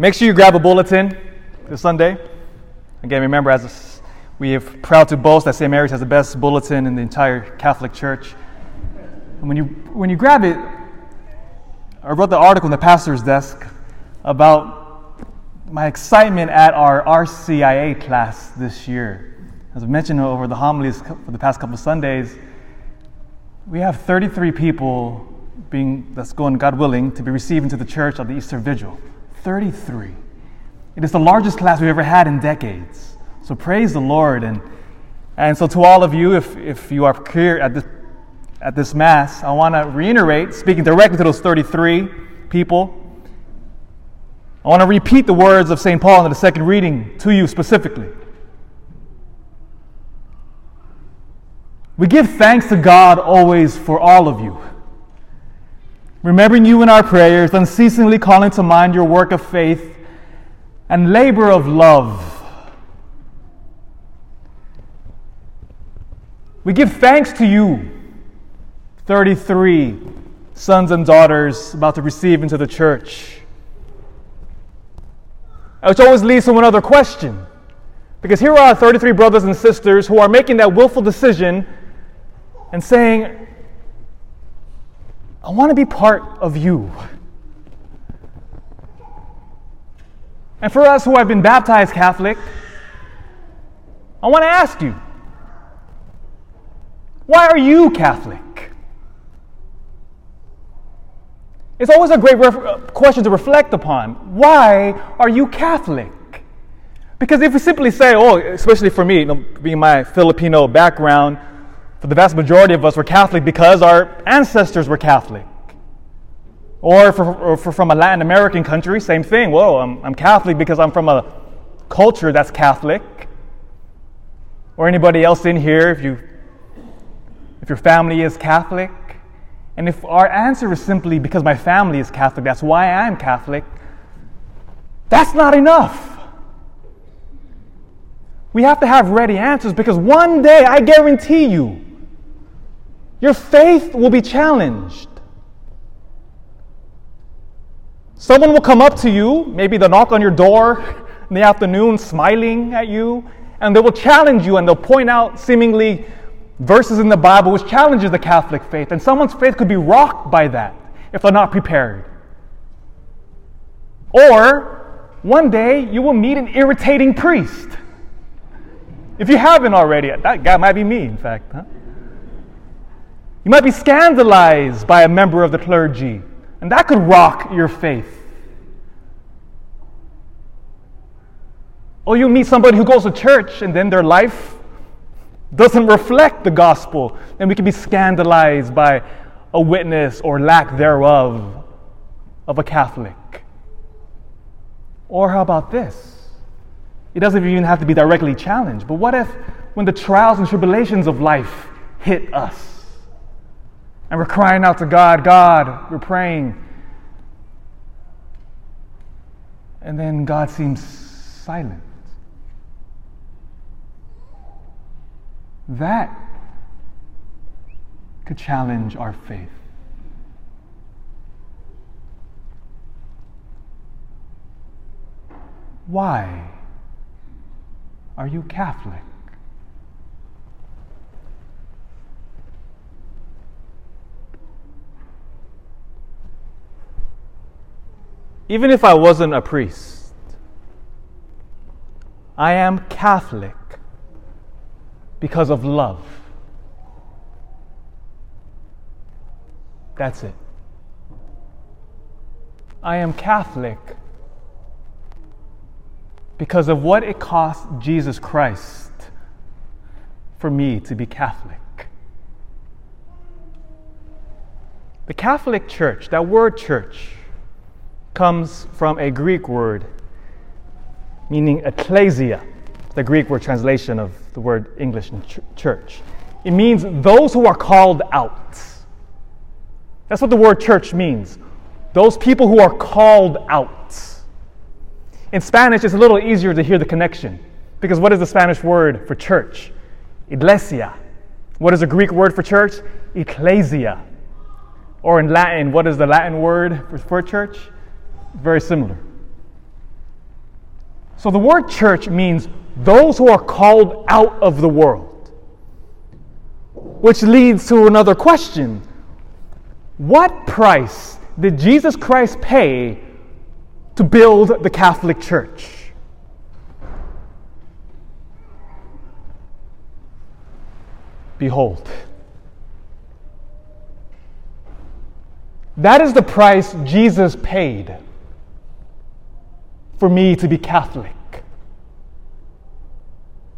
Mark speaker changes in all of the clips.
Speaker 1: Make sure you grab a bulletin this Sunday. Again, remember, as we are proud to boast that St. Mary's has the best bulletin in the entire Catholic Church. And when you, when you grab it, I wrote the article in the pastor's desk about my excitement at our RCIA class this year. As I mentioned over the homilies for the past couple of Sundays, we have 33 people being, that's going, God willing, to be received into the church of the Easter Vigil. 33. It is the largest class we've ever had in decades. So praise the Lord. And, and so, to all of you, if, if you are here at this, at this Mass, I want to reiterate, speaking directly to those 33 people, I want to repeat the words of St. Paul in the second reading to you specifically. We give thanks to God always for all of you remembering you in our prayers, unceasingly calling to mind your work of faith and labor of love. We give thanks to you, 33 sons and daughters about to receive into the church. Which always leads to another question. Because here are 33 brothers and sisters who are making that willful decision and saying, I want to be part of you. And for us who have been baptized Catholic, I want to ask you why are you Catholic? It's always a great ref- uh, question to reflect upon. Why are you Catholic? Because if we simply say, oh, especially for me, you know, being my Filipino background, for the vast majority of us, we're Catholic because our ancestors were Catholic. Or if we're, from a Latin American country, same thing. Whoa, I'm, I'm Catholic because I'm from a culture that's Catholic. Or anybody else in here, if, you, if your family is Catholic. And if our answer is simply because my family is Catholic, that's why I'm Catholic, that's not enough. We have to have ready answers because one day, I guarantee you, your faith will be challenged. Someone will come up to you, maybe they'll knock on your door in the afternoon, smiling at you, and they will challenge you and they'll point out seemingly verses in the Bible which challenges the Catholic faith. And someone's faith could be rocked by that if they're not prepared. Or one day you will meet an irritating priest. If you haven't already, that guy might be me, in fact. Huh? You might be scandalized by a member of the clergy, and that could rock your faith. Or you meet somebody who goes to church and then their life doesn't reflect the gospel, and we can be scandalized by a witness or lack thereof of a Catholic. Or how about this? It doesn't even have to be directly challenged, but what if when the trials and tribulations of life hit us? And we're crying out to God, God, we're praying. And then God seems silent. That could challenge our faith. Why are you Catholic? Even if I wasn't a priest, I am Catholic because of love. That's it. I am Catholic because of what it cost Jesus Christ for me to be Catholic. The Catholic Church, that word church, comes from a Greek word meaning ecclesia, the Greek word translation of the word English in ch- church. It means those who are called out. That's what the word church means. Those people who are called out. In Spanish, it's a little easier to hear the connection because what is the Spanish word for church? Iglesia. What is the Greek word for church? Ecclesia. Or in Latin, what is the Latin word for, for church? Very similar. So the word church means those who are called out of the world. Which leads to another question What price did Jesus Christ pay to build the Catholic Church? Behold. That is the price Jesus paid for me to be Catholic.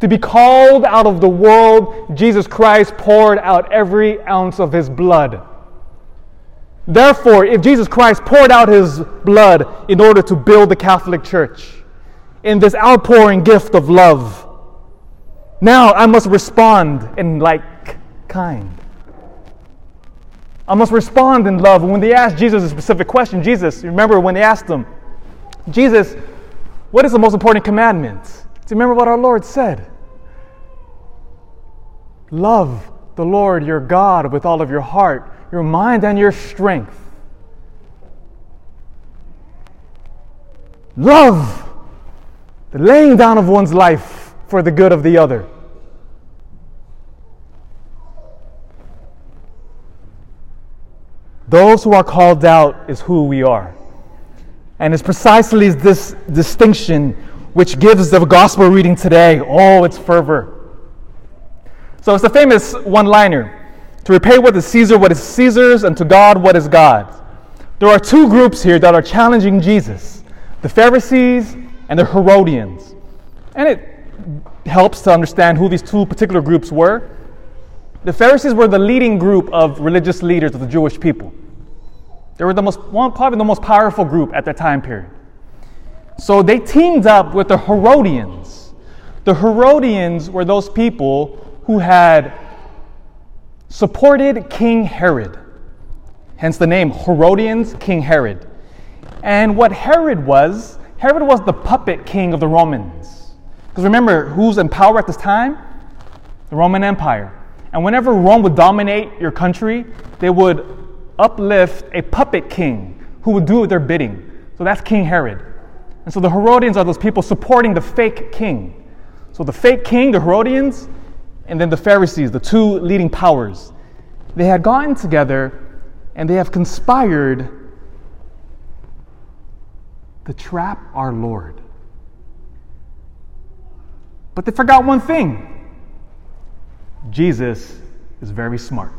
Speaker 1: To be called out of the world, Jesus Christ poured out every ounce of his blood. Therefore, if Jesus Christ poured out his blood in order to build the Catholic Church, in this outpouring gift of love, now I must respond in like kind. I must respond in love. When they asked Jesus a specific question, Jesus, remember when they asked him, Jesus, what is the most important commandment? Do you remember what our Lord said? Love the Lord your God with all of your heart, your mind, and your strength. Love, the laying down of one's life for the good of the other. Those who are called out is who we are. And it's precisely this distinction which gives the gospel reading today all its fervor. So it's a famous one liner to repay what is Caesar what is Caesar's, and to God what is God's. There are two groups here that are challenging Jesus the Pharisees and the Herodians. And it helps to understand who these two particular groups were. The Pharisees were the leading group of religious leaders of the Jewish people. They were the most, probably the most powerful group at that time period. So they teamed up with the Herodians. The Herodians were those people who had supported King Herod, hence the name Herodians, King Herod. And what Herod was, Herod was the puppet king of the Romans. Because remember, who's in power at this time? The Roman Empire. And whenever Rome would dominate your country, they would uplift a puppet king who would do their bidding. So that's King Herod. And so the Herodians are those people supporting the fake king. So the fake king, the Herodians, and then the Pharisees, the two leading powers, they had gotten together and they have conspired to trap our Lord. But they forgot one thing Jesus is very smart.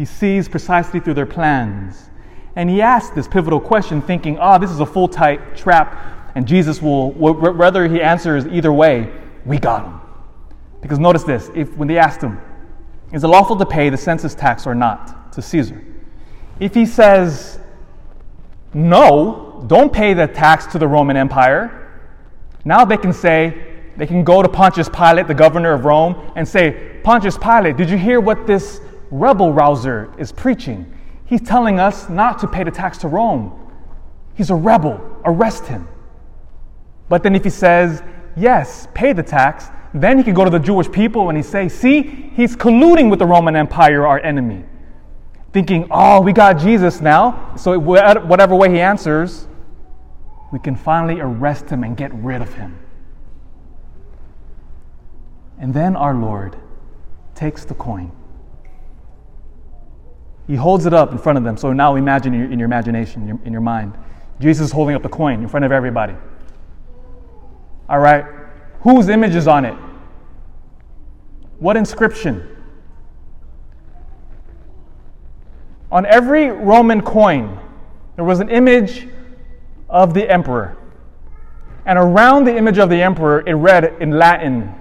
Speaker 1: He sees precisely through their plans. And he asks this pivotal question, thinking, ah, oh, this is a full tight trap, and Jesus will, whether he answers either way, we got him. Because notice this if when they asked him, is it lawful to pay the census tax or not to Caesar? If he says, no, don't pay the tax to the Roman Empire, now they can say, they can go to Pontius Pilate, the governor of Rome, and say, Pontius Pilate, did you hear what this rebel rouser is preaching. He's telling us not to pay the tax to Rome. He's a rebel. Arrest him. But then if he says, yes, pay the tax, then he can go to the Jewish people and he say, see, he's colluding with the Roman Empire, our enemy. Thinking, oh, we got Jesus now. So whatever way he answers, we can finally arrest him and get rid of him. And then our Lord takes the coin he holds it up in front of them. So now imagine in your, in your imagination, in your, in your mind, Jesus is holding up the coin in front of everybody. All right? Whose image is on it? What inscription? On every Roman coin, there was an image of the emperor. And around the image of the emperor, it read in Latin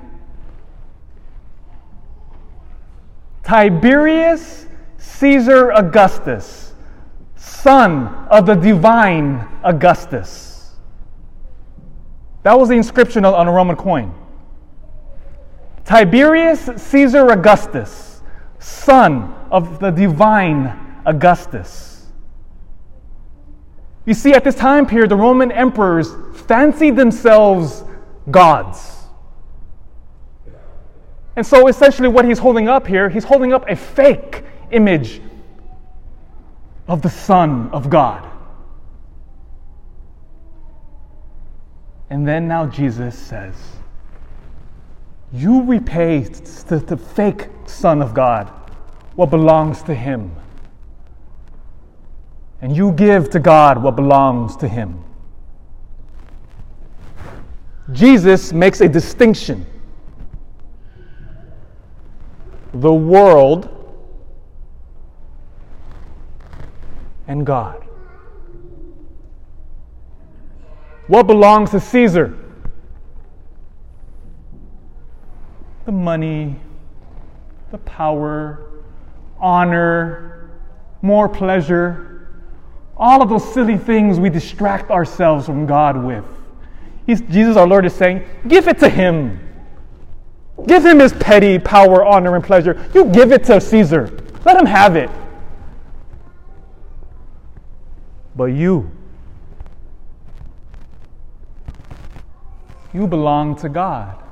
Speaker 1: Tiberius Caesar Augustus, son of the divine Augustus. That was the inscription on a Roman coin. Tiberius Caesar Augustus, son of the divine Augustus. You see, at this time period, the Roman emperors fancied themselves gods. And so, essentially, what he's holding up here, he's holding up a fake image of the Son of God. And then now Jesus says, You repay to the fake Son of God what belongs to Him. And you give to God what belongs to Him. Jesus makes a distinction. The world and God. What belongs to Caesar? The money, the power, honor, more pleasure, all of those silly things we distract ourselves from God with. He's, Jesus, our Lord, is saying, give it to Him. Give Him His petty power, honor, and pleasure. You give it to Caesar. Let Him have it. But you, you belong to God.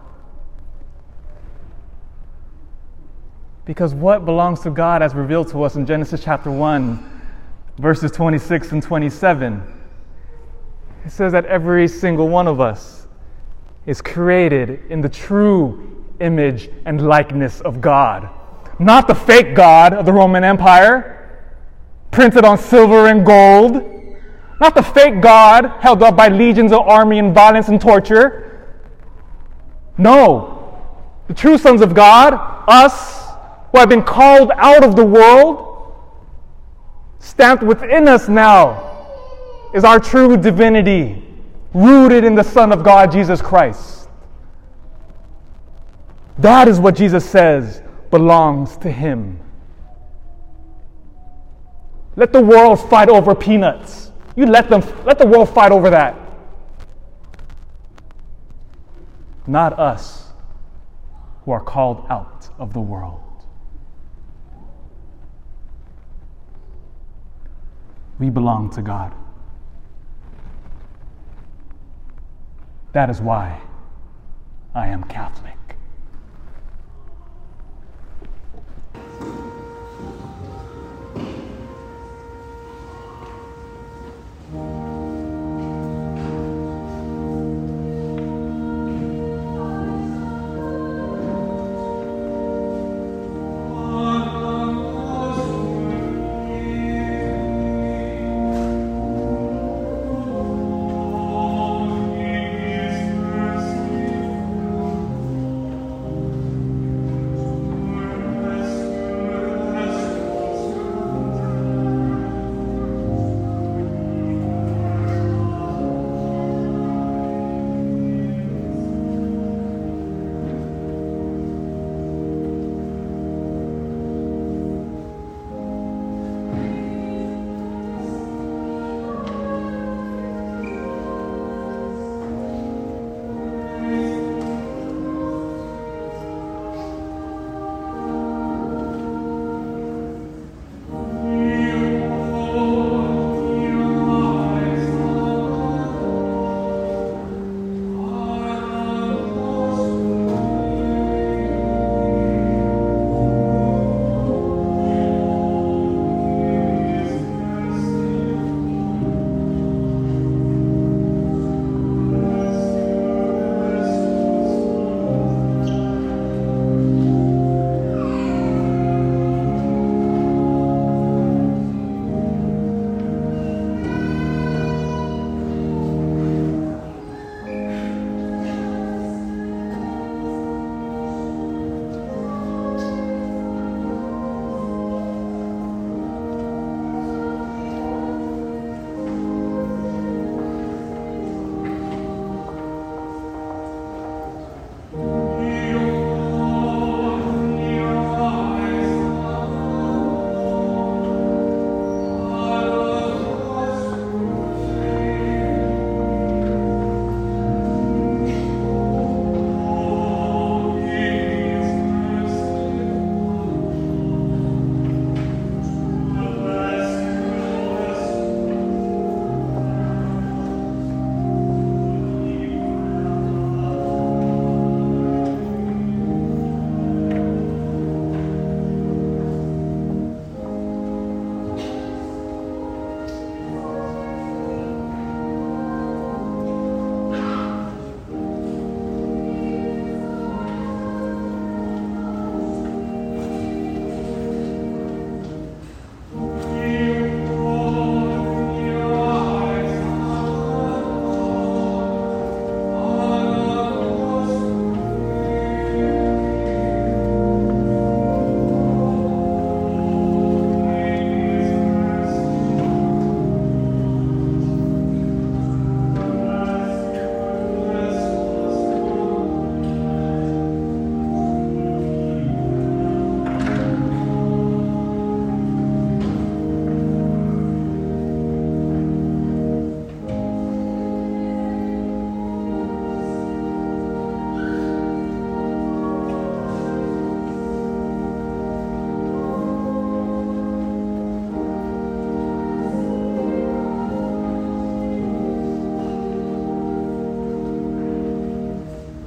Speaker 1: Because what belongs to God, as revealed to us in Genesis chapter 1, verses 26 and 27, it says that every single one of us is created in the true image and likeness of God. Not the fake God of the Roman Empire, printed on silver and gold. Not the fake God held up by legions of army and violence and torture. No. The true sons of God, us, who have been called out of the world, stamped within us now is our true divinity, rooted in the Son of God, Jesus Christ. That is what Jesus says belongs to Him. Let the world fight over peanuts. You let them let the world fight over that. Not us who are called out of the world. We belong to God. That is why I am Catholic.